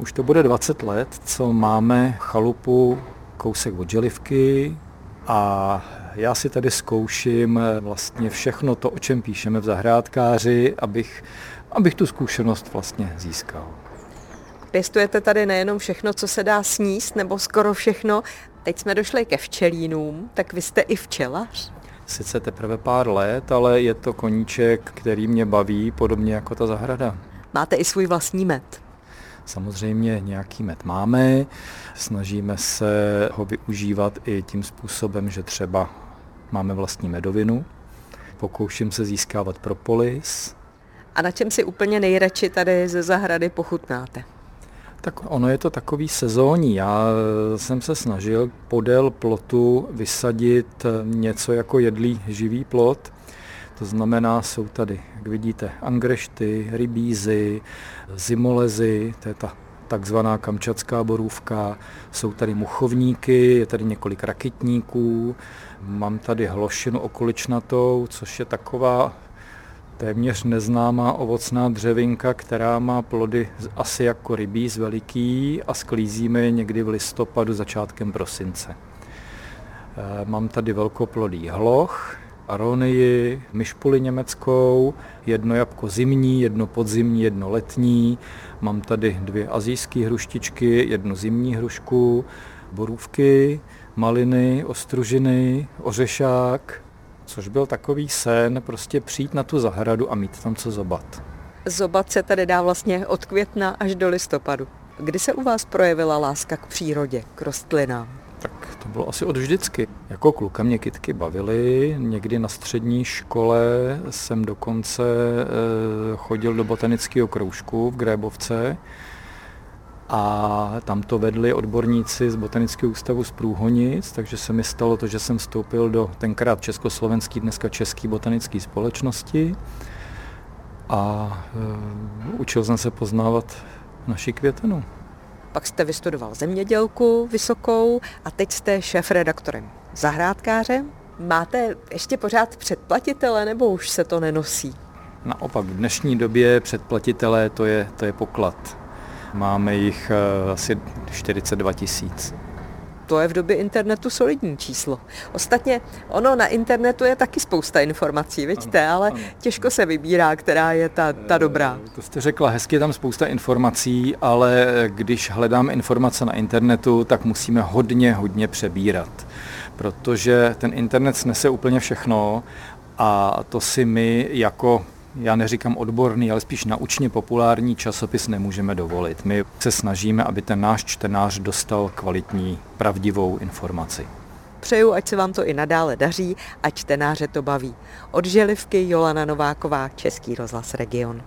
Už to bude 20 let, co máme chalupu kousek od Želivky a já si tady zkouším vlastně všechno to, o čem píšeme v zahrádkáři, abych, abych tu zkušenost vlastně získal. Pěstujete tady nejenom všechno, co se dá sníst, nebo skoro všechno. Teď jsme došli ke včelínům, tak vy jste i včelař? Sice teprve pár let, ale je to koníček, který mě baví, podobně jako ta zahrada. Máte i svůj vlastní med? Samozřejmě nějaký med máme, snažíme se ho využívat i tím způsobem, že třeba máme vlastní medovinu, pokouším se získávat propolis. A na čem si úplně nejradši tady ze zahrady pochutnáte? Tak ono je to takový sezónní. Já jsem se snažil podél plotu vysadit něco jako jedlý živý plot. To znamená, jsou tady, jak vidíte, angrešty, rybízy, zimolezy, to je ta takzvaná kamčatská borůvka, jsou tady muchovníky, je tady několik rakitníků, mám tady hlošinu okoličnatou, což je taková téměř neznámá ovocná dřevinka, která má plody asi jako rybíz veliký a sklízíme je někdy v listopadu, začátkem prosince. Eh, mám tady velkoplodý hloch, aronii, myšpuli německou, jedno jabko zimní, jedno podzimní, jedno letní. Mám tady dvě azijské hruštičky, jednu zimní hrušku, borůvky, maliny, ostružiny, ořešák, což byl takový sen, prostě přijít na tu zahradu a mít tam co zobat. Zobat se tady dá vlastně od května až do listopadu. Kdy se u vás projevila láska k přírodě, k rostlinám? Tak to bylo asi od vždycky. Jako kluka mě kytky bavily, někdy na střední škole jsem dokonce eh, chodil do botanického kroužku v Grébovce, a tam to vedli odborníci z Botanického ústavu z Průhonic, takže se mi stalo to, že jsem vstoupil do tenkrát československý, dneska český botanické společnosti a e, učil jsem se poznávat naši květenu. Pak jste vystudoval zemědělku vysokou a teď jste šéf-redaktorem zahrádkářem. Máte ještě pořád předplatitele nebo už se to nenosí? Naopak, v dnešní době předplatitelé to je, to je poklad. Máme jich eh, asi 42 tisíc. To je v době internetu solidní číslo. Ostatně ono na internetu je taky spousta informací, vidíte, ale ano. těžko se vybírá, která je ta, ta dobrá. Eh, to jste řekla, hezky je tam spousta informací, ale když hledám informace na internetu, tak musíme hodně, hodně přebírat, protože ten internet snese úplně všechno a to si my jako já neříkám odborný, ale spíš naučně populární časopis nemůžeme dovolit. My se snažíme, aby ten náš čtenář dostal kvalitní, pravdivou informaci. Přeju, ať se vám to i nadále daří, ať čtenáře to baví. Od Želivky Jolana Nováková, Český rozhlas Region.